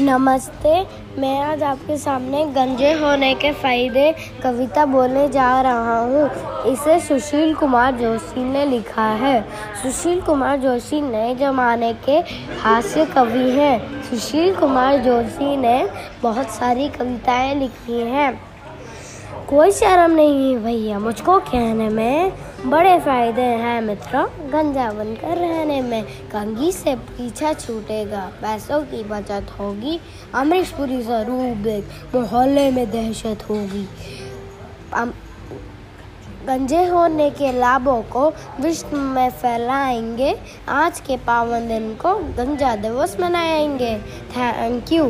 नमस्ते, मैं आज आपके सामने गंजे होने के फ़ायदे कविता बोलने जा रहा हूँ। इसे सुशील कुमार जोशी ने लिखा है। सुशील कुमार जोशी नए ज़माने के हास्य कवि हैं। सुशील कुमार जोशी ने बहुत सारी कविताएँ लिखी हैं। कोई शर्म नहीं है भैया, मुझको कहने में बड़े फ़ायदे हैं मित्रों। गंजा बनकर रहने में कंगी से पीछा छूटेगा, पैसों की बचत होगी, अमरीशपुरी स्वरूप देख मोहल्ले में दहशत होगी। गंजे होने के लाभों को विश्व में फैलाएँगे, आज के पावन दिन को गंजा दिवस मनाएँगे। Thank you